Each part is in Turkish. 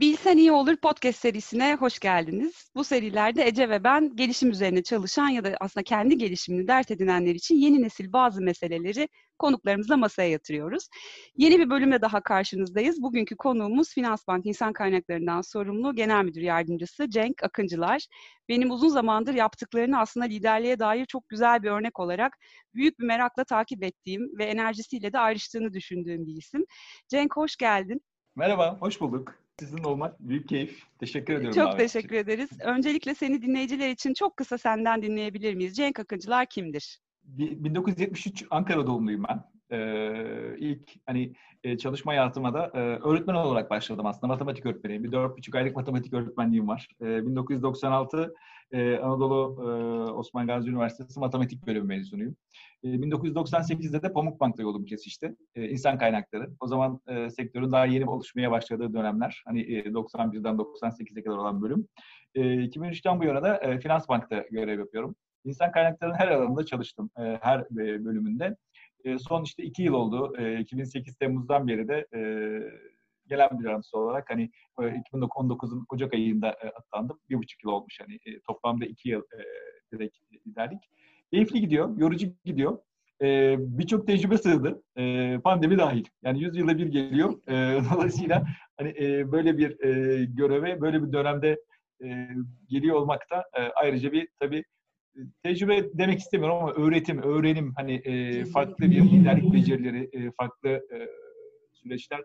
Bilsen İyi Olur podcast serisine hoş geldiniz. Bu serilerde Ece ve ben gelişim üzerine çalışan ya da aslında kendi gelişimini dert edinenler için yeni nesil bazı meseleleri konuklarımızla masaya yatırıyoruz. Yeni bir bölümle daha karşınızdayız. Bugünkü konuğumuz Finansbank İnsan Kaynaklarından sorumlu Genel Müdür Yardımcısı Cenk Akıncılar. Benim uzun zamandır yaptıklarını aslında liderliğe dair çok güzel bir örnek olarak büyük bir merakla takip ettiğim ve enerjisiyle de ayrıştığını düşündüğüm bir isim. Cenk hoş geldin. Merhaba, hoş bulduk. Sizinle olmak büyük keyif. Teşekkür ediyorum. Çok teşekkür için. ederiz. Öncelikle seni dinleyiciler için çok kısa senden dinleyebilir miyiz? Cenk Akıncılar kimdir? 1973 Ankara doğumluyum ben. Ee, ilk hani e, çalışma hayatıma da e, öğretmen olarak başladım aslında. Matematik öğretmeniyim. Bir dört buçuk aylık matematik öğretmenliğim var. E, 1996 e, Anadolu e, Osman Gazi Üniversitesi Matematik Bölümü mezunuyum. E, 1998'de de Pamukbank'ta yolum kesişti. E, insan kaynakları. O zaman e, sektörün daha yeni oluşmaya başladığı dönemler. Hani e, 91'den 98'e kadar olan bölüm. E, 2003'ten bu yana da e, Finansbank'ta görev yapıyorum. İnsan kaynaklarının her alanında çalıştım. E, her e, bölümünde. E, son işte iki yıl oldu. E, 2008 Temmuz'dan beri de e, gelen bir yardımcısı olarak hani 2019'un Ocak ayında e, atandım. Bir buçuk yıl olmuş hani e, toplamda iki yıl e, direkt liderlik. Keyifli gidiyor, yorucu gidiyor. E, Birçok tecrübe sığdı. E, pandemi dahil. Yani 100 yılda bir geliyor. E, dolayısıyla hani e, böyle bir e, göreve, böyle bir dönemde e, geliyor olmak da e, ayrıca bir tabii tecrübe demek istemiyorum ama öğretim, öğrenim hani e, farklı bir liderlik becerileri, e, farklı e, süreçler,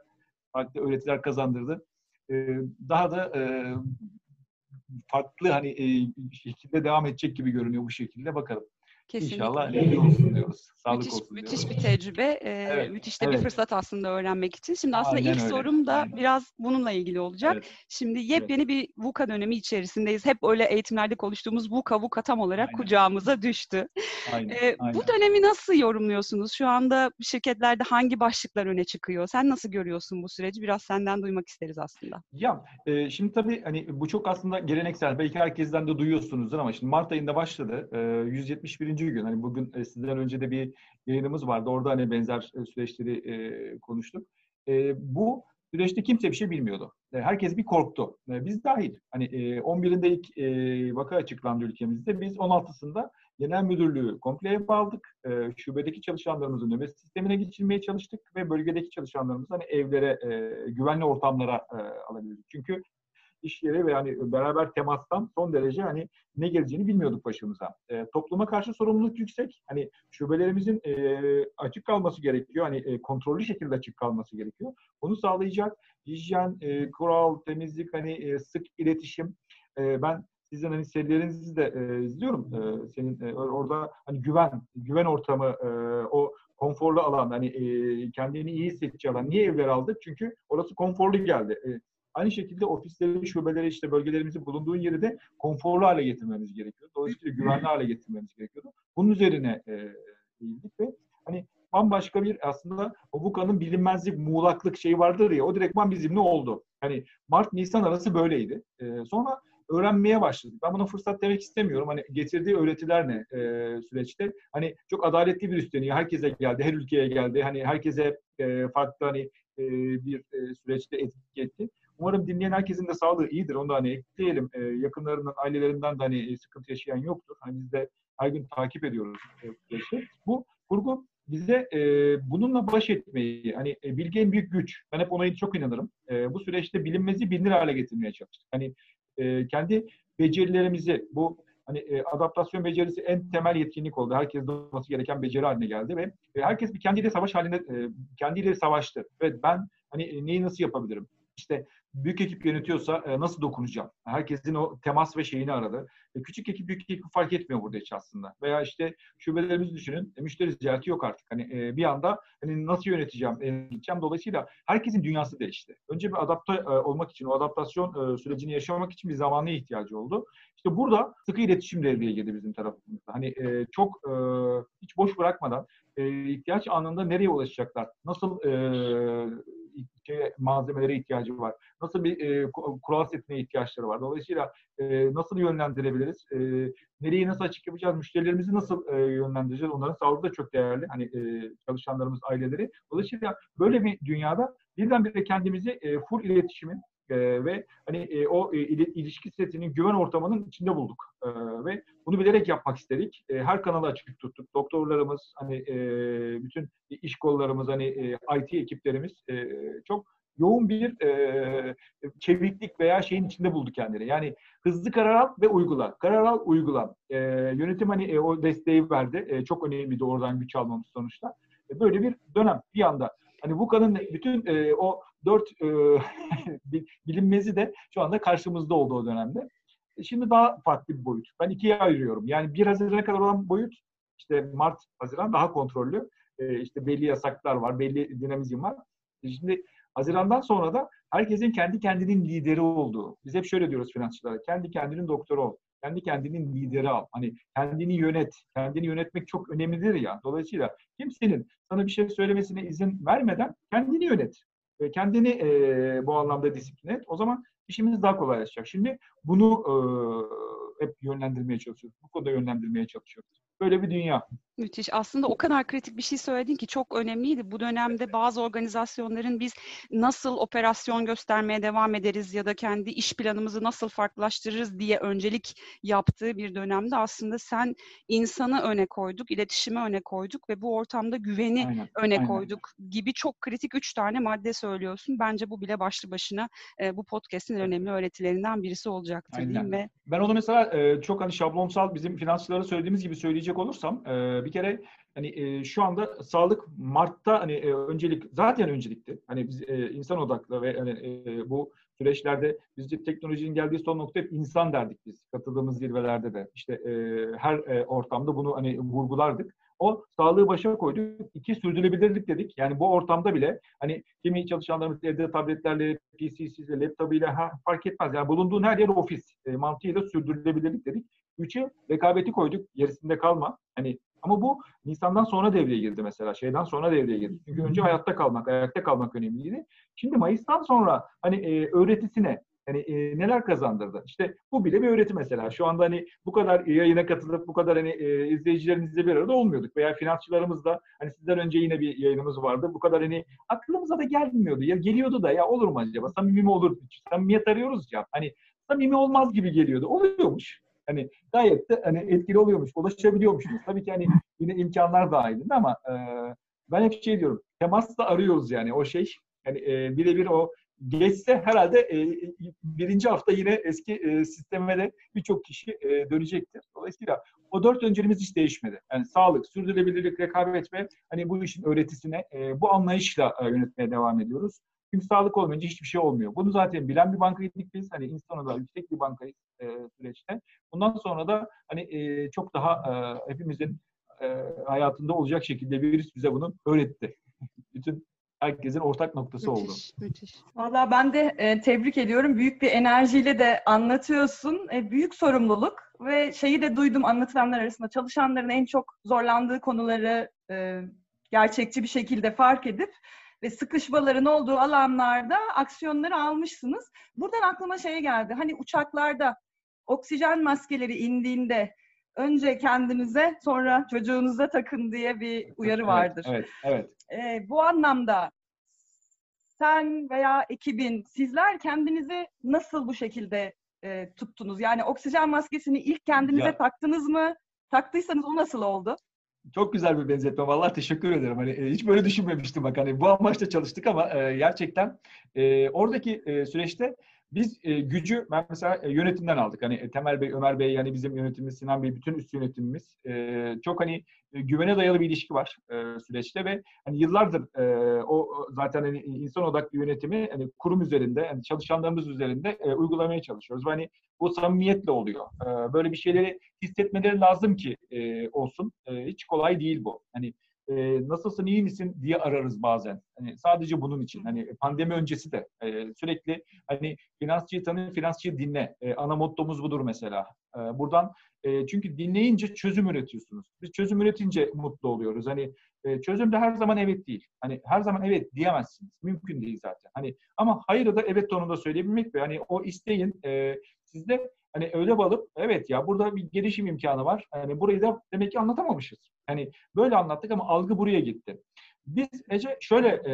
farklı öğretiler kazandırdı. E, daha da e, farklı hani e, şekilde devam edecek gibi görünüyor bu şekilde. Bakalım. Kesinlikle. İnşallah iyi olsun diyoruz. Sağlık müthiş, olsun müthiş diyoruz. bir tecrübe. Ee, evet, müthiş de evet. bir fırsat aslında öğrenmek için. Şimdi aslında Aynen ilk öyle. sorum da Aynen. biraz bununla ilgili olacak. Evet. Şimdi yepyeni evet. bir VUCA dönemi içerisindeyiz. Hep öyle eğitimlerde konuştuğumuz VUCA, VUCA tam olarak Aynen. kucağımıza düştü. Aynen. Ee, Aynen. Bu dönemi nasıl yorumluyorsunuz? Şu anda şirketlerde hangi başlıklar öne çıkıyor? Sen nasıl görüyorsun bu süreci? Biraz senden duymak isteriz aslında. Ya e, şimdi tabii hani bu çok aslında geleneksel. Belki herkesten de duyuyorsunuzdur ama şimdi Mart ayında başladı. E, 171. gün. Hani bugün e, sizden önce de bir yayınımız vardı. Orada hani benzer e, süreçleri e, konuştuk. Bu süreçte kimse bir şey bilmiyordu. Herkes bir korktu. Biz dahil. Hani e, 11'inde ilk e, vaka açıklandı ülkemizde. Biz 16'sında genel müdürlüğü kompleye bağladık. E, şubedeki çalışanlarımızın nöbet sistemine geçirmeye çalıştık ve bölgedeki çalışanlarımızı hani evlere, güvenli ortamlara e, alabildik. Çünkü iş yeri ve yani beraber temastan son derece hani ne geleceğini bilmiyorduk başımıza. E, topluma karşı sorumluluk yüksek. Hani şubelerimizin e, açık kalması gerekiyor. Hani e, kontrollü şekilde açık kalması gerekiyor. Bunu sağlayacak hijyen, e, kural, temizlik, hani e, sık iletişim. E, ben sizin hani serilerinizi de e, izliyorum. E, senin e, orada hani güven, güven ortamı, e, o konforlu alan, hani e, kendini iyi hissedeceği alan. Niye evler aldık? Çünkü orası konforlu geldi. E, Aynı şekilde ofisleri, şubeleri, işte bölgelerimizin bulunduğu yeri de konforlu hale getirmemiz gerekiyor. Dolayısıyla güvenli hale getirmemiz gerekiyordu. Bunun üzerine e, eğildik ve hani bambaşka bir aslında o VUCA'nın bilinmezlik, muğlaklık şeyi vardır ya o direktman bizimle oldu. Hani Mart-Nisan arası böyleydi. E, sonra öğrenmeye başladık. Ben buna fırsat demek istemiyorum. Hani getirdiği öğretiler ne e, süreçte? Hani çok adaletli bir üstleniyor. Herkese geldi, her ülkeye geldi. Hani herkese e, farklı hani e, bir e, süreçte etki etti. Umarım dinleyen herkesin de sağlığı iyidir. Onu da hani ekleyelim. E, yakınlarından, ailelerinden de hani e, sıkıntı yaşayan yoktur. Hani biz de her gün takip ediyoruz e, Bu kurgu bize e, bununla baş etmeyi, hani e, bilgi en büyük güç. Ben hep ona çok inanırım. E, bu süreçte bilinmezi bilinir hale getirmeye çalıştık. Hani e, kendi becerilerimizi, bu hani e, adaptasyon becerisi en temel yetkinlik oldu. Herkes olması gereken beceri haline geldi ve e, herkes bir kendiyle savaş halinde, e, kendiyle savaştı. Evet ben hani e, neyi nasıl yapabilirim? İşte büyük ekip yönetiyorsa e, nasıl dokunacağım? Herkesin o temas ve şeyini aradı. E, küçük ekip büyük ekip fark etmiyor burada hiç aslında. Veya işte şubelerimizi düşünün. E, müşteri ziyareti yok artık. Hani e, bir anda hani nasıl yöneteceğim? E. Dolayısıyla herkesin dünyası değişti. Önce bir adapte e, olmak için, o adaptasyon e, sürecini yaşamak için bir zamana ihtiyacı oldu. İşte burada sıkı iletişim devreye girdi bizim tarafımızda. Hani e, çok e, hiç boş bırakmadan e, ihtiyaç anında nereye ulaşacaklar? Nasıl e, şey, malzemelere ihtiyacı var. Nasıl bir e, kural setine ihtiyaçları var. Dolayısıyla e, nasıl yönlendirebiliriz? E, nereyi nasıl açık yapacağız? Müşterilerimizi nasıl e, yönlendireceğiz? Onların sağlığı da çok değerli. Hani e, çalışanlarımız, aileleri. Dolayısıyla böyle bir dünyada birdenbire kendimizi e, full iletişimin E, ve hani e, o e, ilişki setinin güven ortamının içinde bulduk. E, ve bunu bilerek yapmak istedik. E, her kanalı açık tuttuk. Doktorlarımız, hani e, bütün iş kollarımız, hani e, IT ekiplerimiz e, çok yoğun bir e, çeviklik veya şeyin içinde buldu kendini. Yani hızlı karar al ve uygula. Karar al, uygula. E, yönetim hani e, o desteği verdi. E, çok önemli de oradan güç almamız sonuçta. E, böyle bir dönem bir anda. Hani bu kanın bütün e, o dört e, bilinmezi de şu anda karşımızda oldu o dönemde. E, şimdi daha farklı bir boyut. Ben ikiye ayırıyorum. Yani 1 Haziran'a kadar olan boyut işte Mart, Haziran daha kontrollü. E, işte belli yasaklar var, belli dinamizm var. E, şimdi Haziran'dan sonra da herkesin kendi kendinin lideri olduğu. Biz hep şöyle diyoruz finansçılara. Kendi kendinin doktoru ol. Kendi kendinin lideri al. Hani kendini yönet. Kendini yönetmek çok önemlidir ya. Dolayısıyla kimsenin sana bir şey söylemesine izin vermeden kendini yönet. Ve kendini e, bu anlamda disiplin et. O zaman işimiz daha kolaylaşacak. Şimdi bunu e, hep yönlendirmeye çalışıyoruz. Bu konuda yönlendirmeye çalışıyoruz. Böyle bir dünya. Müthiş. Aslında o kadar kritik bir şey söyledin ki çok önemliydi. Bu dönemde bazı organizasyonların biz nasıl operasyon göstermeye devam ederiz ya da kendi iş planımızı nasıl farklılaştırırız diye öncelik yaptığı bir dönemde aslında sen insanı öne koyduk, iletişimi öne koyduk ve bu ortamda güveni aynen, öne aynen. koyduk gibi çok kritik üç tane madde söylüyorsun. Bence bu bile başlı başına e, bu podcast'in önemli öğretilerinden birisi olacaktır aynen. değil mi? Ben onu mesela e, çok hani şablonsal bizim finansçılara söylediğimiz gibi söyleyecek olursam e, bir kere hani e, şu anda sağlık Mart'ta hani e, öncelik zaten öncelikti. Hani biz e, insan odaklı ve hani e, bu süreçlerde bizce teknolojinin geldiği son nokta hep insan derdik biz katıldığımız zirvelerde de. işte e, her e, ortamda bunu hani vurgulardık. O sağlığı başa koyduk. İki sürdürülebilirlik dedik. Yani bu ortamda bile hani kimi çalışanlarımız evde tabletlerle, PC'siyle, laptopuyla ha, fark etmez. Yani bulunduğun her yer ofis e, mantığıyla sürdürülebilirlik dedik. Üçü rekabeti koyduk. Gerisinde kalma. Hani ama bu Nisan'dan sonra devreye girdi mesela. Şeyden sonra devreye girdi. Çünkü önce hayatta kalmak, ayakta kalmak önemliydi. Şimdi Mayıs'tan sonra hani e, öğretisine hani e, neler kazandırdı? İşte bu bile bir öğreti mesela. Şu anda hani bu kadar yayına katılıp bu kadar hani e, izleyicilerimizle bir arada olmuyorduk. Veya finansçılarımız da hani sizden önce yine bir yayınımız vardı. Bu kadar hani aklımıza da gelmiyordu. Ya geliyordu da ya olur mu acaba? Samimi mi olur? Samimiyet arıyoruz ya. Hani samimi olmaz gibi geliyordu. Oluyormuş hani gayet de hani etkili oluyormuş, ulaşabiliyormuşuz. Tabii ki hani yine imkanlar dahilinde ama e, ben hep şey diyorum, temas da arıyoruz yani o şey. Yani e, birebir o geçse herhalde e, birinci hafta yine eski e, sisteme de birçok kişi e, dönecektir. Dolayısıyla o dört önceliğimiz hiç değişmedi. Yani sağlık, sürdürülebilirlik, rekabet ve hani bu işin öğretisine e, bu anlayışla e, yönetmeye devam ediyoruz. Çünkü sağlık olmayınca hiçbir şey olmuyor. Bunu zaten bilen bir bankaydık biz. Hani insana da yüksek bir bankayız e, süreçte. Bundan sonra da hani e, çok daha e, hepimizin e, hayatında olacak şekilde virüs bize bunu öğretti. Bütün herkesin ortak noktası müthiş, oldu. Müthiş. Valla ben de e, tebrik ediyorum. Büyük bir enerjiyle de anlatıyorsun. E, büyük sorumluluk ve şeyi de duydum anlatılanlar arasında çalışanların en çok zorlandığı konuları e, gerçekçi bir şekilde fark edip ve sıkışmaların olduğu alanlarda aksiyonları almışsınız. Buradan aklıma şey geldi. Hani uçaklarda oksijen maskeleri indiğinde önce kendinize sonra çocuğunuza takın diye bir uyarı vardır. Evet, evet. evet. Ee, bu anlamda sen veya ekibin sizler kendinizi nasıl bu şekilde e, tuttunuz? Yani oksijen maskesini ilk kendinize ya. taktınız mı? Taktıysanız o nasıl oldu? Çok güzel bir benzetme. Vallahi teşekkür ederim. Hani e, hiç böyle düşünmemiştim bak. Hani bu amaçla çalıştık ama e, gerçekten e, oradaki e, süreçte biz e, gücü ben mesela e, yönetimden aldık. Hani e, Temel Bey, Ömer Bey yani bizim yönetimimiz, Sinan Bey, bütün üst yönetimimiz e, çok hani e, güvene dayalı bir ilişki var e, süreçte ve hani yıllardır e, o zaten hani insan odaklı yönetimi hani kurum üzerinde, hani çalışanlarımız üzerinde e, uygulamaya çalışıyoruz. Hani bu samimiyetle oluyor. E, böyle bir şeyleri hissetmeleri lazım ki e, olsun. E, hiç kolay değil bu. Hani e, nasılsın iyi misin diye ararız bazen. Hani sadece bunun için. Hani pandemi öncesi de e, sürekli hani finansçıyı tanı, finansçıyı dinle. E, ana mottomuz budur mesela. E, buradan e, çünkü dinleyince çözüm üretiyorsunuz. Biz çözüm üretince mutlu oluyoruz. Hani e, çözüm de her zaman evet değil. Hani her zaman evet diyemezsiniz. Mümkün değil zaten. Hani ama hayır da evet tonunda söyleyebilmek ve hani o isteğin e, sizde hani öyle balıp evet ya burada bir gelişim imkanı var. Hani burayı da demek ki anlatamamışız. Hani böyle anlattık ama algı buraya gitti. biz Ece şöyle e,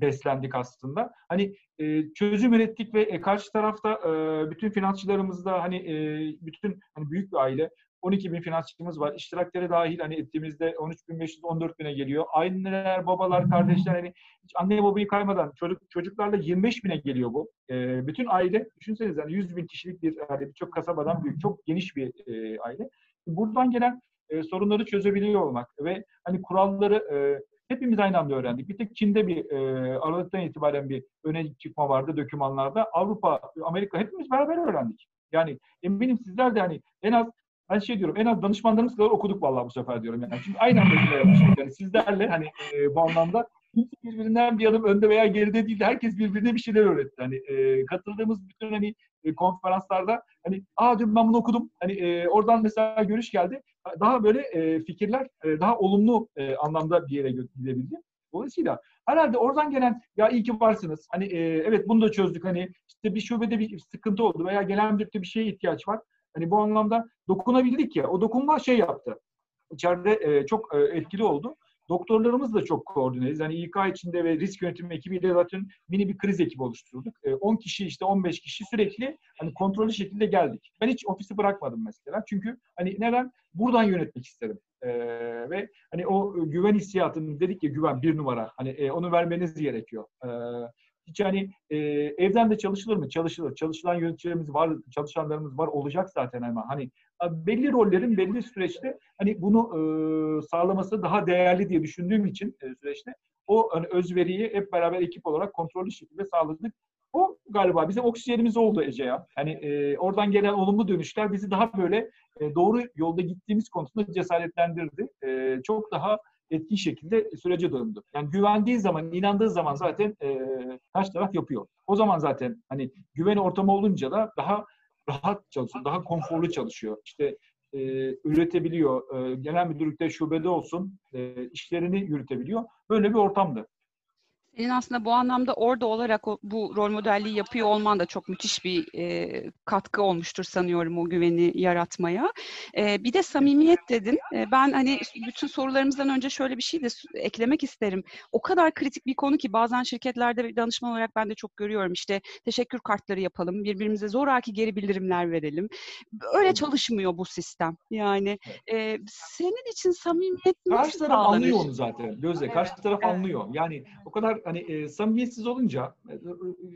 beslendik aslında. Hani e, çözüm ürettik ve e, karşı tarafta e, bütün finansçılarımızda hani e, bütün hani büyük bir aile 12 bin finansçımız var. İştirakleri dahil hani ettiğimizde 13 bin 500 14 bine geliyor. Anneler, babalar, kardeşler hani hiç anne babayı kaymadan çocuk, çocuklarla 25 bine geliyor bu. E, bütün aile düşünsenize hani 100 bin kişilik bir hani birçok kasabadan büyük çok geniş bir e, aile. Buradan gelen e, sorunları çözebiliyor olmak ve hani kuralları e, hepimiz aynı anda öğrendik. Bir tek Çin'de bir e, Aralık'tan itibaren bir öne çıkma vardı dokümanlarda. Avrupa, Amerika hepimiz beraber öğrendik. Yani eminim sizler de hani en az ben şey diyorum en az danışmanlarımız kadar okuduk vallahi bu sefer diyorum yani. Çünkü aynı anda yapmıştık. Yani sizlerle hani e, bu anlamda kimse birbirinden bir adım önde veya geride değil. Herkes birbirine bir şeyler öğretti. Hani e, katıldığımız bütün hani e, konferanslarda hani aa diyorum ben bunu okudum. Hani e, oradan mesela görüş geldi. Daha böyle e, fikirler e, daha olumlu e, anlamda bir yere gidebildi. Dolayısıyla herhalde oradan gelen ya iyi ki varsınız. Hani e, evet bunu da çözdük. Hani işte bir şubede bir sıkıntı oldu veya gelen bir bir şeye ihtiyaç var. Hani bu anlamda dokunabildik ya. O dokunma şey yaptı. İçeride e, çok e, etkili oldu. Doktorlarımız da çok koordineyiz. Yani İK içinde ve risk yönetimi ekibiyle zaten mini bir kriz ekibi oluşturduk. 10 kişi işte 15 kişi sürekli hani kontrollü şekilde geldik. Ben hiç ofisi bırakmadım mesela. Çünkü hani neden? Buradan yönetmek isterim. Ee, ve hani o güven hissiyatını dedik ya güven bir numara. Hani e, onu vermeniz gerekiyor. Ee, hiç hani e, evden de çalışılır mı? Çalışılır. Çalışılan yöneticilerimiz var, çalışanlarımız var olacak zaten ama hani belli rollerin belli süreçte hani bunu e, sağlaması daha değerli diye düşündüğüm için e, süreçte o hani özveriyi hep beraber ekip olarak kontrollü şekilde sağladık. O galiba bizim oksijenimiz oldu Ece ya. Hani e, oradan gelen olumlu dönüşler bizi daha böyle e, doğru yolda gittiğimiz konusunda cesaretlendirdi. E, çok daha etkin şekilde sürece döndü. Yani güvendiği zaman, inandığı zaman zaten e, karşı taraf yapıyor. O zaman zaten hani güven ortamı olunca da daha rahat çalışıyor, daha konforlu çalışıyor. İşte e, üretebiliyor. E, genel müdürlükte şubede olsun e, işlerini yürütebiliyor. Böyle bir ortamdı. Senin aslında bu anlamda orada olarak o, bu rol modelliği yapıyor olman da çok müthiş bir e, katkı olmuştur sanıyorum o güveni yaratmaya. E, bir de samimiyet dedin. E, ben hani bütün sorularımızdan önce şöyle bir şey de eklemek isterim. O kadar kritik bir konu ki bazen şirketlerde danışman olarak ben de çok görüyorum. İşte teşekkür kartları yapalım, birbirimize zoraki geri bildirimler verelim. Öyle çalışmıyor bu sistem. Yani e, senin için samimiyet Karşı taraf anlıyor onu zaten. Evet. Karşı taraf anlıyor. Yani o kadar hani e, samimiyetsiz olunca e,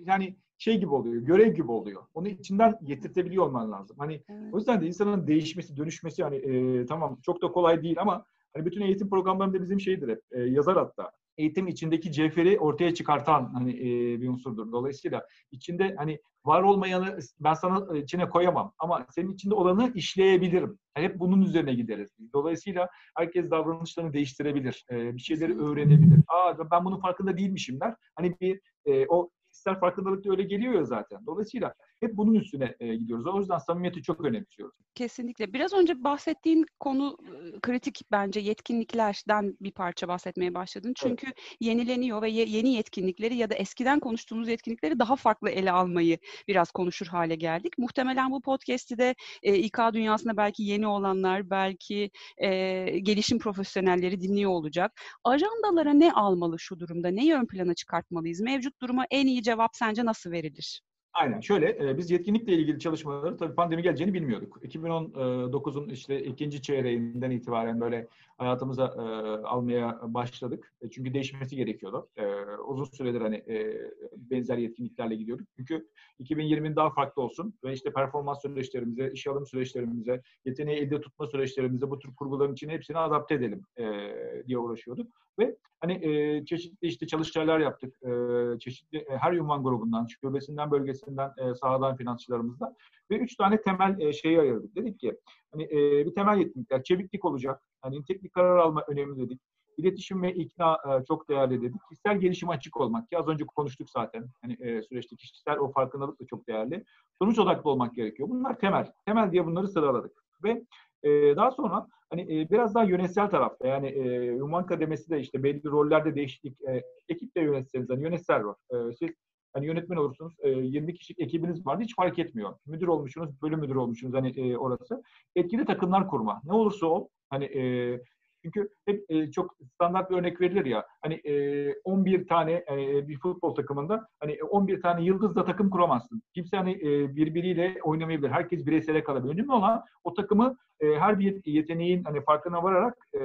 yani şey gibi oluyor, görev gibi oluyor. Onu içinden getirtebiliyor olman lazım. Hani evet. o yüzden de insanın değişmesi, dönüşmesi hani e, tamam çok da kolay değil ama hani bütün eğitim programlarında bizim şeydir hep e, yazar hatta eğitim içindeki cevheri ortaya çıkartan hani e, bir unsurdur. Dolayısıyla içinde hani var olmayanı ben sana e, içine koyamam ama senin içinde olanı işleyebilirim. Yani hep bunun üzerine gideriz. Dolayısıyla herkes davranışlarını değiştirebilir. E, bir şeyleri öğrenebilir. Aa ben bunun farkında değilmişim der. Hani bir e, o kişisel farkındalık da öyle geliyor ya zaten. Dolayısıyla hep bunun üstüne e, gidiyoruz. O yüzden samimiyeti çok önemsiyoruz. Kesinlikle. Biraz önce bahsettiğin konu e, kritik bence yetkinliklerden bir parça bahsetmeye başladın. Çünkü evet. yenileniyor ve ye- yeni yetkinlikleri ya da eskiden konuştuğumuz yetkinlikleri daha farklı ele almayı biraz konuşur hale geldik. Muhtemelen bu podcast'i de e, İK dünyasında belki yeni olanlar, belki e, gelişim profesyonelleri dinliyor olacak. Ajandalara ne almalı şu durumda? Neyi ön plana çıkartmalıyız? Mevcut duruma en iyi cevap sence nasıl verilir? Aynen şöyle biz yetkinlikle ilgili çalışmaları tabii pandemi geleceğini bilmiyorduk. 2019'un işte ikinci çeyreğinden itibaren böyle hayatımıza almaya başladık. E, çünkü değişmesi gerekiyordu. uzun süredir hani benzer yetkinliklerle gidiyorduk. Çünkü 2020'nin daha farklı olsun ve işte performans süreçlerimize, iş alım süreçlerimize, yeteneği elde tutma süreçlerimize bu tür kurguların için hepsini adapte edelim diye uğraşıyorduk. Ve hani e, çeşitli işte çalıştaylar yaptık. E, çeşitli e, her ünvan grubundan, şubesinden, bölgesinden, e, sahadan finansçılarımızdan ve üç tane temel e, şeyi ayırdık. Dedik ki hani e, bir temel yetkinlikler, çeviklik olacak. Hani teknik karar alma önemli dedik. İletişim ve ikna e, çok değerli dedik. Kişisel gelişime açık olmak ki az önce konuştuk zaten. Hani e, süreçte kişisel o farkındalık da çok değerli. Sonuç odaklı olmak gerekiyor. Bunlar temel. Temel diye bunları sıraladık. Ve e, daha sonra hani e, biraz daha yönetsel tarafta yani e, Ünvan Kademesi de işte belli rollerde değişiklik e, ekip de yönetseniz hani yönetsel rol. E, siz hani yönetmen olursunuz e, 20 kişilik ekibiniz vardı hiç fark etmiyor. Müdür olmuşsunuz, bölüm müdürü olmuşsunuz hani e, orası. Etkili takımlar kurma. Ne olursa o hani e, Çünkü hep e, çok standart bir örnek verilir ya. Hani e, 11 tane e, bir futbol takımında hani 11 tane yıldızla takım kuramazsın. Kimse hani e, birbiriyle oynamayabilir. Herkes bireysele kalabilir. Önemli olan o takımı e, her bir yeteneğin hani farkına vararak e,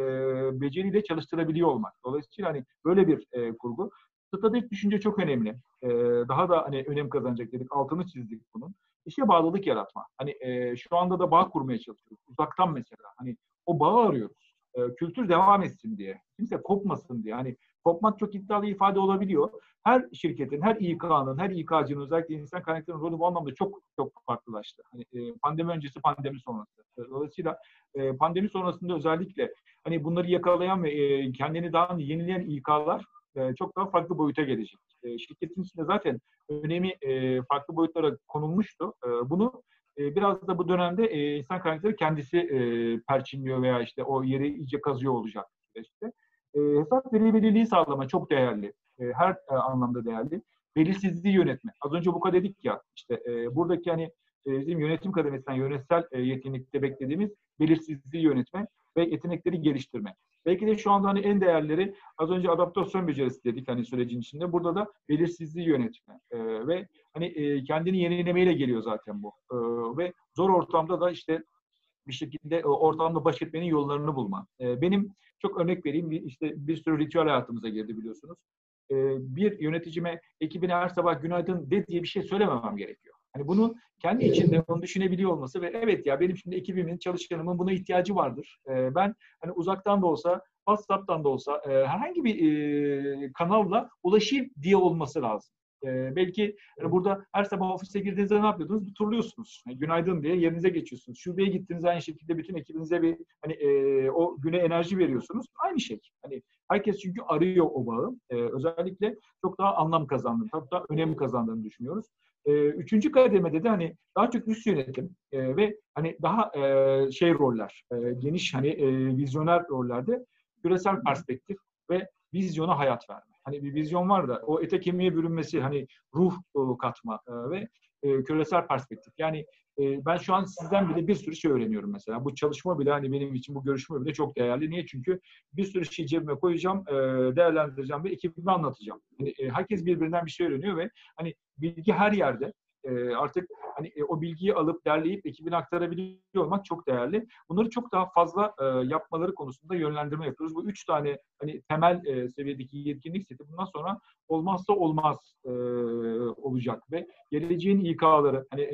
beceriyle çalıştırabiliyor olmak. Dolayısıyla hani böyle bir e, kurgu. Stratejik düşünce çok önemli. E, daha da hani önem kazanacak dedik. Altını çizdik bunun. İşe bağlılık yaratma. Hani e, şu anda da bağ kurmaya çalışıyoruz. Uzaktan mesela. Hani o bağı arıyoruz. E, kültür devam etsin diye. Kimse kopmasın diye. Hani kopmak çok iddialı ifade olabiliyor. Her şirketin, her İK'nın, her İK'cının özellikle insan kaynaklarının rolü bu anlamda çok çok farklılaştı. Hani e, pandemi öncesi, pandemi sonrası. Dolayısıyla e, pandemi sonrasında özellikle hani bunları yakalayan ve kendini daha yenileyen İK'lar çok daha farklı boyuta gelecek. Şirketin içinde zaten önemi farklı boyutlara konulmuştu. Bunu e, biraz da bu dönemde e, insan kaynakları kendisi e, perçinliyor veya işte o yeri iyice kazıyor olacak süreçte. E, hesap verilebilirliği sağlama çok değerli. E, her e, anlamda değerli. Belirsizliği yönetme. Az önce bu kadar dedik ya işte buradaki hani e, bizim yönetim kademesinden yönetsel e, yetkinlikte beklediğimiz belirsizliği yönetme ve yetenekleri geliştirme. Belki de şu anda hani en değerleri az önce adaptasyon becerisi dedik hani sürecin içinde. Burada da belirsizliği yönetme e, ve hani e, kendini yenilemeyle geliyor zaten bu. E, ve zor ortamda da işte bir şekilde e, ortamda baş etmenin yollarını bulma. E, benim çok örnek vereyim işte bir sürü ritüel hayatımıza girdi biliyorsunuz. E, bir yöneticime ekibine her sabah günaydın de diye bir şey söylememem gerekiyor. Hani bunu kendi içinde onu düşünebiliyor olması ve evet ya benim şimdi ekibimin, çalışanımın buna ihtiyacı vardır. E, ben hani uzaktan da olsa, WhatsApp'tan da olsa e, herhangi bir e, kanalla ulaşayım diye olması lazım. E, belki yani burada her sabah ofise girdiğinizde ne yapıyordunuz? Bir turluyorsunuz. Yani günaydın diye yerinize geçiyorsunuz. Şubeye gittiğiniz aynı şekilde bütün ekibinize bir hani e, o güne enerji veriyorsunuz. Aynı şey. Hani herkes çünkü arıyor o bağı. E, özellikle çok daha anlam kazandığını, çok daha önem kazandığını düşünüyoruz. E, üçüncü kademede de hani daha çok üst yönetim e, ve hani daha e, şey roller, e, geniş hani e, vizyoner rollerde küresel perspektif ve vizyona hayat verme. Hani bir vizyon var da o ete kemiğe bürünmesi, hani ruh katma e, ve e, küresel perspektif. Yani e, ben şu an sizden bile bir sürü şey öğreniyorum mesela. Bu çalışma bile hani benim için bu görüşme bile çok değerli. Niye? Çünkü bir sürü şey cebime koyacağım, e, değerlendireceğim ve ekibime anlatacağım. Yani, e, herkes birbirinden bir şey öğreniyor ve hani bilgi her yerde. Artık hani e, o bilgiyi alıp derleyip ekibine aktarabiliyor olmak çok değerli. Bunları çok daha fazla yapmaları konusunda yönlendirme yapıyoruz. Bu üç tane hani temel seviyedeki yetkinlik seti bundan sonra olmazsa olmaz olacak ve geleceğin İK'ları hani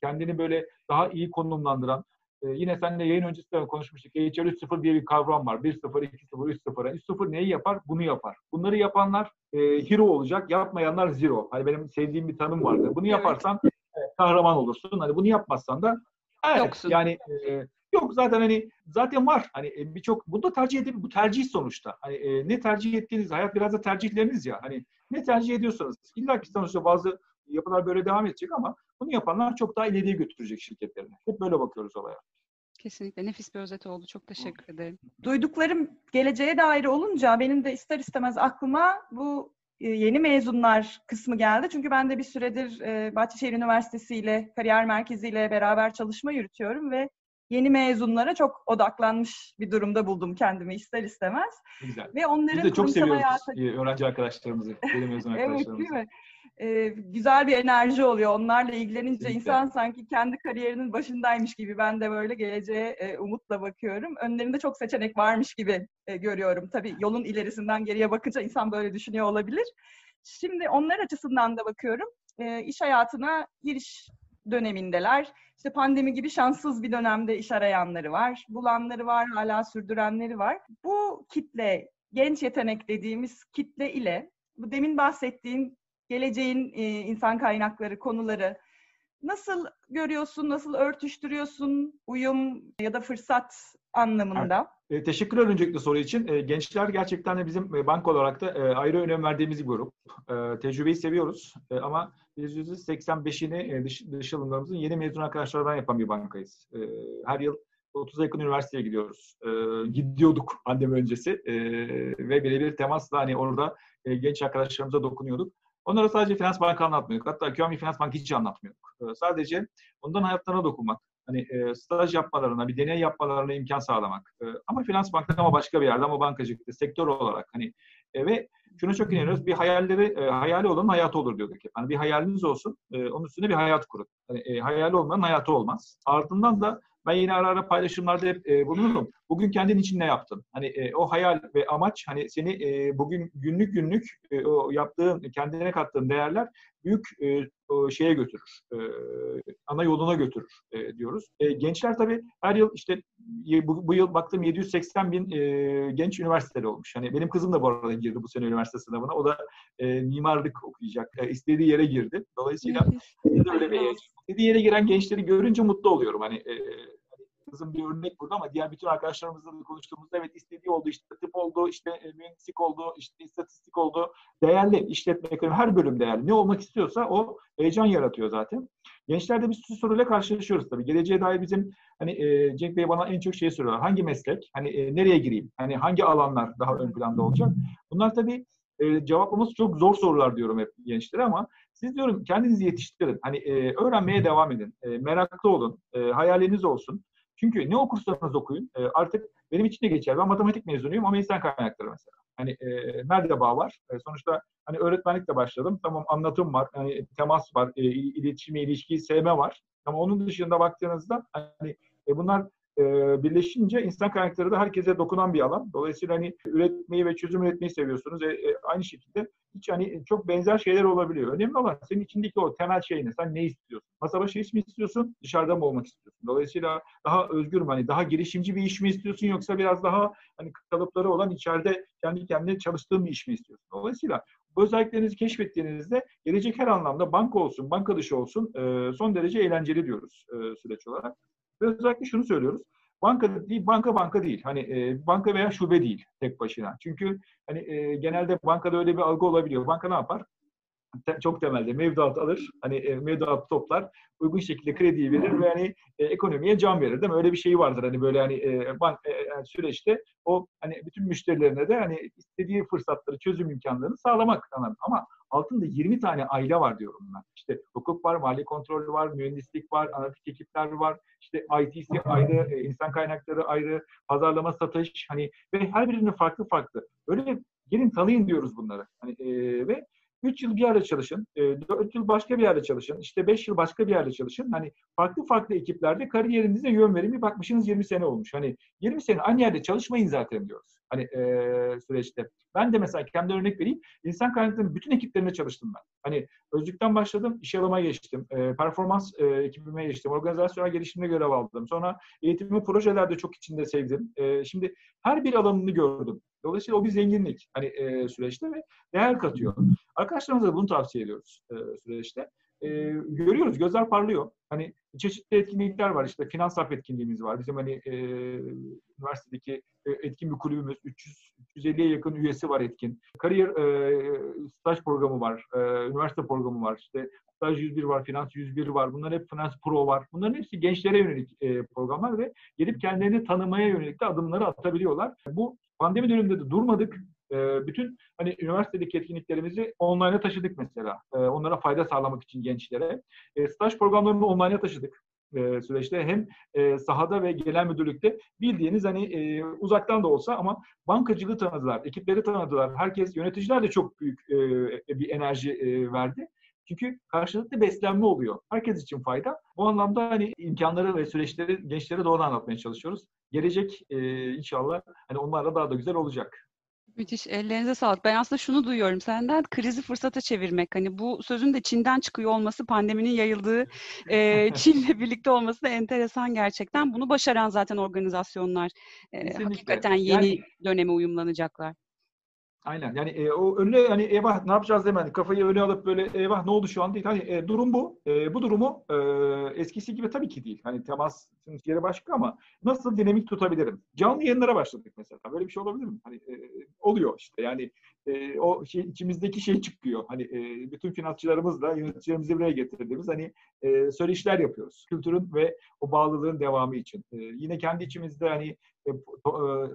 kendini böyle daha iyi konumlandıran ee, yine seninle yayın öncesinde konuşmuştuk. HR 3.0 diye bir kavram var. 1.0, 2.0, 3.0. 3.0 neyi yapar? Bunu yapar. Bunları yapanlar e, hero olacak. Yapmayanlar zero. Hani benim sevdiğim bir tanım vardı. Bunu yaparsan evet. kahraman olursun. Hani bunu yapmazsan da evet, Yoksun. yani e, yok zaten hani zaten var. Hani e, birçok bunu da tercih edip bu tercih sonuçta. Hani e, ne tercih ettiğiniz hayat biraz da tercihleriniz ya. Hani ne tercih ediyorsanız illa ki sonuçta bazı yapılar böyle devam edecek ama bunu yapanlar çok daha ileriye götürecek şirketlerini. Hep böyle bakıyoruz olaya. Kesinlikle nefis bir özet oldu. Çok teşekkür ederim. Duyduklarım geleceğe dair olunca benim de ister istemez aklıma bu e, yeni mezunlar kısmı geldi. Çünkü ben de bir süredir e, Bahçeşehir Üniversitesi ile Kariyer Merkezi ile beraber çalışma yürütüyorum ve yeni mezunlara çok odaklanmış bir durumda buldum kendimi ister istemez. Güzel. Ve onların Biz de çok seviyoruz hayata... öğrenci arkadaşlarımızı, yeni mezun arkadaşlarımızı. evet değil mi? E, güzel bir enerji oluyor. Onlarla ilgilenince Kesinlikle. insan sanki kendi kariyerinin başındaymış gibi. Ben de böyle geleceğe e, umutla bakıyorum. Önlerinde çok seçenek varmış gibi e, görüyorum. Tabii yolun ilerisinden geriye bakınca insan böyle düşünüyor olabilir. Şimdi onlar açısından da bakıyorum. E, iş hayatına giriş dönemindeler. İşte pandemi gibi şanssız bir dönemde iş arayanları var. Bulanları var, hala sürdürenleri var. Bu kitle, genç yetenek dediğimiz kitle ile bu demin bahsettiğin geleceğin e, insan kaynakları konuları nasıl görüyorsun, nasıl örtüştürüyorsun uyum ya da fırsat anlamında? Evet. E, teşekkürler öncelikle soru için. E, gençler gerçekten de bizim e, bank olarak da e, ayrı önem verdiğimiz bir grup. E, tecrübeyi seviyoruz e, ama biz %85'ini e, dış, dış alımlarımızın yeni mezun arkadaşlardan yapan bir bankayız. E, her yıl 30'a yakın üniversiteye gidiyoruz. E, gidiyorduk pandemi öncesi e, ve birebir temasla hani orada e, genç arkadaşlarımıza dokunuyorduk. Onlara sadece finans banka anlatmıyorduk. Hatta QMB Finans Bank hiç anlatmıyorduk. Ee, sadece ondan hayatlarına dokunmak, hani e, staj yapmalarına, bir deney yapmalarına imkan sağlamak. E, ama finans bankada ama başka bir yerde ama bankacılıkta sektör olarak hani e, ve şuna çok inanıyoruz. Bir hayalleri, e, hayali olanın hayatı olur diyorduk. Yani bir hayaliniz olsun, e, onun üstüne bir hayat kurun. Yani, e, hayali olmanın hayatı olmaz. Ardından da ben yine ara ara paylaşımlarda hep e, bulunurum. Bugün kendin için ne yaptın? Hani e, o hayal ve amaç hani seni e, bugün günlük günlük e, o yaptığın, kendine kattığın değerler büyük e, o şeye götürür. E, ana yoluna götürür e, diyoruz. E, gençler tabii her yıl işte bu, bu yıl baktım 780 bin e, genç üniversiteli olmuş. Hani benim kızım da bu arada girdi bu sene üniversite sınavına. O da e, mimarlık okuyacak. E, istediği yere girdi. Dolayısıyla öyle bir istediği yere giren gençleri görünce mutlu oluyorum. Hani e, kızım bir örnek burada ama diğer bütün arkadaşlarımızla da konuştuğumuzda evet istediği oldu işte tıp oldu işte e, mühendislik oldu işte istatistik oldu değerli işletme ekonomi her bölüm değerli ne olmak istiyorsa o heyecan yaratıyor zaten. Gençlerde bir sürü soruyla karşılaşıyoruz tabii. Geleceğe dair bizim hani e, Cenk Bey bana en çok şey soruyorlar. Hangi meslek? Hani e, nereye gireyim? Hani hangi alanlar daha ön planda olacak? Bunlar tabii e, cevaplaması çok zor sorular diyorum hep gençlere ama siz diyorum kendinizi yetiştirin. Hani e, öğrenmeye devam edin. E, meraklı olun. E, hayaliniz olsun. Çünkü ne okursanız okuyun e, artık benim için de geçer. Ben matematik mezunuyum ama insan kaynakları mesela. Hani e, nerede bağ var? E, sonuçta hani öğretmenlikle başladım. Tamam anlatım var, hani, temas var, e, iletişimi, ilişkiyi sevme var. Ama onun dışında baktığınızda hani e, bunlar e, birleşince insan kaynakları da herkese dokunan bir alan. Dolayısıyla hani üretmeyi ve çözüm üretmeyi seviyorsunuz. E, e, aynı şekilde hiç hani çok benzer şeyler olabiliyor. Önemli olan senin içindeki o temel şey ne? Sen ne istiyorsun? Masa başı iş mi istiyorsun? Dışarıda mı olmak istiyorsun? Dolayısıyla daha özgür mü? Hani daha girişimci bir iş mi istiyorsun? Yoksa biraz daha hani kalıpları olan içeride kendi kendine çalıştığın bir iş mi istiyorsun? Dolayısıyla bu özelliklerinizi keşfettiğinizde gelecek her anlamda banka olsun, banka dışı olsun son derece eğlenceli diyoruz süreç olarak. Ve özellikle şunu söylüyoruz. Banka değil, banka banka değil. Hani e, banka veya şube değil tek başına. Çünkü hani e, genelde bankada öyle bir algı olabiliyor. Banka ne yapar? Te, çok temelde mevduat alır. Hani e, mevduat toplar, uygun şekilde krediyi verir ve hani e, ekonomiye can verir değil mi? Öyle bir şey vardır hani böyle hani e, bank e, süreçte o hani bütün müşterilerine de hani istediği fırsatları, çözüm imkanlarını sağlamak anlamı. Ama altında 20 tane aile var diyorum ben. İşte hukuk var, mali kontrol var, mühendislik var, analitik ekipler var, işte IT'si ayrı, e, insan kaynakları ayrı, pazarlama, satış hani ve her birinin farklı farklı. Öyle gelin tanıyın diyoruz bunları. Hani e, ve 3 yıl bir yerde çalışın, 4 yıl başka bir yerde çalışın, işte 5 yıl başka bir yerde çalışın. Hani farklı farklı ekiplerde kariyerinize yön verin. Bir bakmışsınız 20 sene olmuş. Hani 20 sene aynı yerde çalışmayın zaten diyoruz. Hani e, süreçte. Ben de mesela kendi örnek vereyim. İnsan kaynaklarının bütün ekiplerinde çalıştım ben. Hani özlükten başladım, iş alıma geçtim, e, performans e, ekibime geçtim, organizasyonel gelişimde görev aldım. Sonra eğitimi projelerde çok içinde sevdim. E, şimdi her bir alanını gördüm. Dolayısıyla o bir zenginlik hani e, süreçte ve değer katıyor. Arkadaşlarımıza da bunu tavsiye ediyoruz e, süreçte. E, görüyoruz, gözler parlıyor. Hani çeşitli etkinlikler var. İşte finans haf etkinliğimiz var. Bizim hani e, üniversitedeki e, etkin bir kulübümüz 300 350'ye yakın üyesi var etkin. Kariyer e, staj programı var. E, üniversite programı var. İşte staj 101 var, finans 101 var. Bunlar hep finans pro var. Bunların hepsi gençlere yönelik e, programlar ve gelip kendilerini tanımaya yönelik de adımları atabiliyorlar. Bu pandemi döneminde de durmadık. Bütün hani üniversitedeki etkinliklerimizi online'a taşıdık mesela. Onlara fayda sağlamak için gençlere. Staj programlarını online'a taşıdık süreçte hem sahada ve genel müdürlükte bildiğiniz hani uzaktan da olsa ama bankacılığı tanıdılar, ekipleri tanıdılar. Herkes yöneticiler de çok büyük e, bir enerji verdi. Çünkü karşılıklı beslenme oluyor. Herkes için fayda. Bu anlamda hani imkanları ve süreçleri gençlere doğru anlatmaya çalışıyoruz. Gelecek inşallah hani onlarla daha da güzel olacak. Müthiş. Ellerinize sağlık. Ben aslında şunu duyuyorum senden. Krizi fırsata çevirmek. Hani bu sözün de Çin'den çıkıyor olması, pandeminin yayıldığı e, Çin'le birlikte olması da enteresan gerçekten. Bunu başaran zaten organizasyonlar e, hakikaten yeni yani, döneme uyumlanacaklar. Aynen. Yani e, o önüne hani eyvah ne yapacağız demen kafayı öne alıp böyle eyvah ne oldu şu an değil. Hani e, durum bu. E, bu durumu e, eskisi gibi tabii ki değil. Hani temas yeri başka ama nasıl dinamik tutabilirim? Canlı yayınlara başladık mesela. Böyle bir şey olabilir mi? Hani e, oluyor işte. Yani e, o şey içimizdeki şey çıkıyor. Hani e, bütün finansçılarımızla yöneticilerimizi buraya getirdiğimiz hani e, söyleşiler yapıyoruz. Kültürün ve o bağlılığın devamı için. E, yine kendi içimizde hani e, e,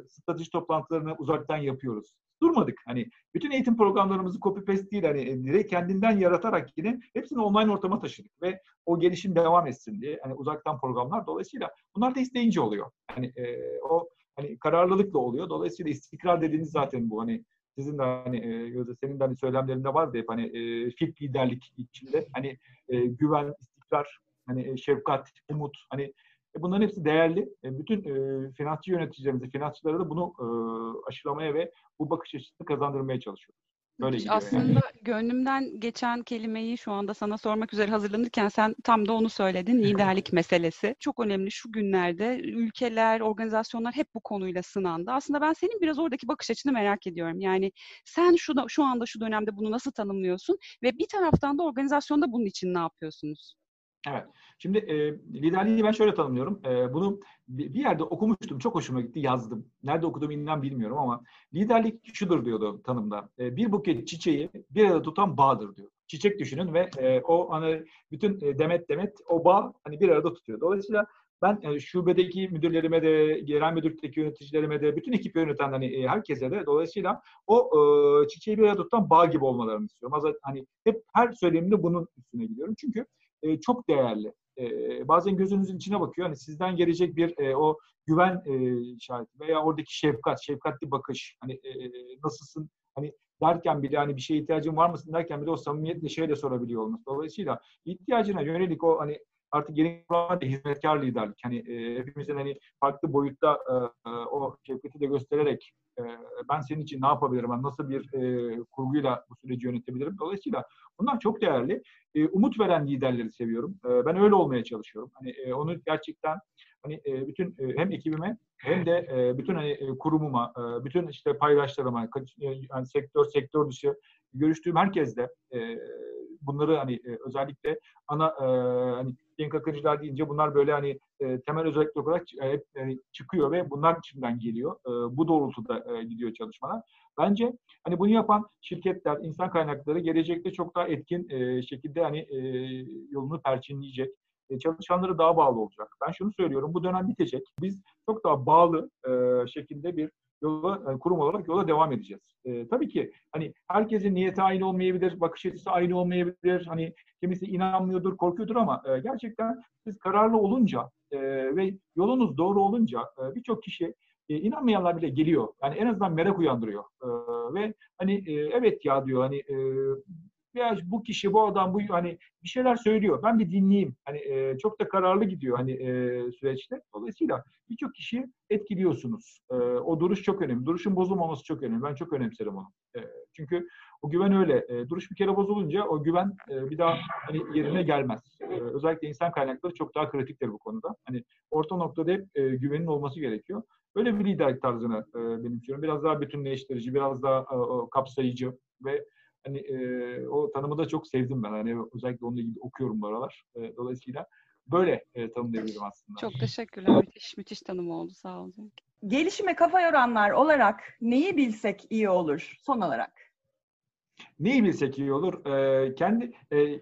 strateji toplantılarını uzaktan yapıyoruz. Durmadık. Hani bütün eğitim programlarımızı copy paste değil hani e, direkt kendinden yaratarak yine hepsini online ortama taşıdık ve o gelişim devam etsin diye hani uzaktan programlar dolayısıyla bunlar da isteyince oluyor. Hani e, o hani kararlılıkla oluyor. Dolayısıyla istikrar dediğiniz zaten bu hani sizin de hani e, Gözde senin de hani söylemlerinde vardı hep hani e, fit liderlik içinde hani e, güven, istikrar, hani e, şefkat, umut hani e, bunların hepsi değerli. E, bütün e, finansçı yöneticilerimize, finansçılara da bunu e, aşılamaya ve bu bakış açısını kazandırmaya çalışıyoruz. Böyle gidiyor Aslında yani. gönlümden geçen kelimeyi şu anda sana sormak üzere hazırlanırken sen tam da onu söyledin. Liderlik meselesi. Çok önemli şu günlerde ülkeler, organizasyonlar hep bu konuyla sınandı. Aslında ben senin biraz oradaki bakış açını merak ediyorum. Yani sen şu, da, şu anda şu dönemde bunu nasıl tanımlıyorsun ve bir taraftan da organizasyonda bunun için ne yapıyorsunuz? Evet. Şimdi e, liderliği ben şöyle tanımlıyorum. E, bunu bir yerde okumuştum. Çok hoşuma gitti. Yazdım. Nerede okudum inan bilmiyorum ama liderlik şudur diyordu tanımda. E, bir buket çiçeği bir arada tutan bağdır diyor. Çiçek düşünün ve e, o hani bütün e, demet demet o bağ hani bir arada tutuyor. Dolayısıyla ben e, şubedeki müdürlerime de, genel müdürlükteki yöneticilerime de, bütün ekip yöneten hani e, herkese de dolayısıyla o e, çiçeği bir arada tutan bağ gibi olmalarını istiyorum. Hani hep her söylemimde bunun üstüne gidiyorum. Çünkü e, çok değerli. E, bazen gözünüzün içine bakıyor. Hani sizden gelecek bir e, o güven e, işareti veya oradaki şefkat, şefkatli bakış. Hani e, nasılsın? Hani derken bile hani bir şeye ihtiyacın var mısın derken bile o samimiyetle şeyle sorabiliyor olması. Dolayısıyla ihtiyacına yönelik o hani artık yeni kuramda hizmetkar liderlik. Hani e, hepimizin hani farklı boyutta e, e, o şefkati de göstererek e, ben senin için ne yapabilirim, ben nasıl bir e, kurguyla bu süreci yönetebilirim. Dolayısıyla bunlar çok değerli. E, umut veren liderleri seviyorum. E, ben öyle olmaya çalışıyorum. Hani e, onu gerçekten hani e, bütün e, hem ekibime hem de e, bütün hani e, kurumuma, e, bütün işte paydaşlarıma, e, yani sektör sektör dışı görüştüğüm herkesle e, bunları hani e, özellikle ana e, hani genç akıcılar deyince bunlar böyle hani e, temel özellik olarak e, hep e, çıkıyor ve bunlar içinden geliyor. E, bu doğrultuda e, gidiyor çalışmalar. Bence hani bunu yapan şirketler, insan kaynakları gelecekte çok daha etkin e, şekilde hani e, yolunu perçinleyecek. E, çalışanları daha bağlı olacak. Ben şunu söylüyorum, bu dönem bitecek. Biz çok daha bağlı e, şekilde bir yola, yani kurum olarak yola devam edeceğiz. E, tabii ki hani herkesin niyeti aynı olmayabilir, bakış açısı aynı olmayabilir. Hani kimisi inanmıyordur, korkuyordur ama e, gerçekten siz kararlı olunca e, ve yolunuz doğru olunca e, birçok kişi e, inanmayanlar bile geliyor. Yani en azından merak uyandırıyor. E, ve hani e, evet ya diyor hani e, ya bu kişi, bu adam, bu hani bir şeyler söylüyor. Ben bir dinleyeyim. Hani e, çok da kararlı gidiyor hani e, süreçte. Dolayısıyla birçok kişi etkiliyorsunuz. E, o duruş çok önemli. Duruşun bozulmaması çok önemli. Ben çok önemserim onu. E, çünkü o güven öyle. E, duruş bir kere bozulunca o güven e, bir daha hani yerine gelmez. E, özellikle insan kaynakları çok daha kritiktir bu konuda. Hani orta noktada hep e, güvenin olması gerekiyor. Böyle bir liderlik tarzını e, benimsiyorum. Biraz daha bütünleştirici, biraz daha e, kapsayıcı ve hani e, o tanımı da çok sevdim ben. Hani özellikle onunla ilgili okuyorum bu aralar. E, dolayısıyla böyle e, tanımlayabilirim aslında. Çok teşekkürler. Müthiş, müthiş tanım oldu. Sağ olun. Gelişime kafa yoranlar olarak neyi bilsek iyi olur son olarak? Neyi bilsek iyi olur? Ee, kendi e, e,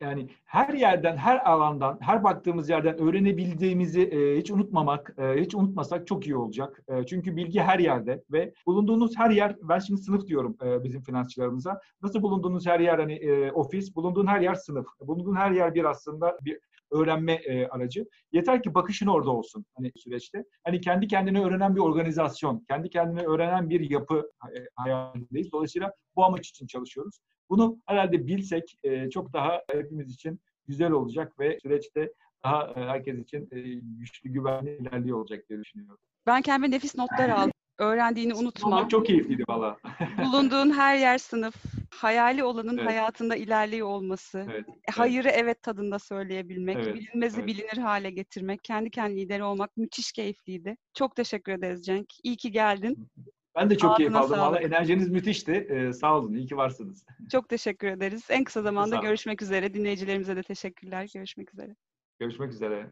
yani her yerden, her alandan, her baktığımız yerden öğrenebildiğimizi e, hiç unutmamak, e, hiç unutmasak çok iyi olacak. E, çünkü bilgi her yerde ve bulunduğunuz her yer, ben şimdi sınıf diyorum e, bizim finansçılarımıza. Nasıl bulunduğunuz her yer hani e, ofis, bulunduğun her yer sınıf. Bulunduğun her yer bir aslında bir öğrenme e, aracı. Yeter ki bakışın orada olsun hani süreçte. Hani kendi kendine öğrenen bir organizasyon, kendi kendine öğrenen bir yapı e, hayalindeyiz. Dolayısıyla bu amaç için çalışıyoruz. Bunu herhalde bilsek e, çok daha hepimiz için güzel olacak ve süreçte daha e, herkes için e, güçlü, güvenli ilerliyor olacak diye düşünüyorum. Ben kendime nefis notlar aldım. Öğrendiğini unutma. Ama çok keyifliydi valla. Bulunduğun her yer sınıf. Hayali olanın Evet. hayatında ilerliyor olması. Evet, E, Hayırı evet tadında söyleyebilmek. Evet, Bilinmezi evet. bilinir hale getirmek. Kendi kendine lideri olmak müthiş keyifliydi. Çok teşekkür ederiz Cenk. İyi ki geldin. Ben de çok keyif Ağzına aldım valla. Enerjiniz müthişti. Ee, sağ olun. İyi ki varsınız. Çok teşekkür ederiz. En kısa zamanda görüşmek üzere. Dinleyicilerimize de teşekkürler. Görüşmek üzere. Görüşmek üzere.